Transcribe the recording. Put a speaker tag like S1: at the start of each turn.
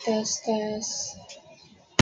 S1: test test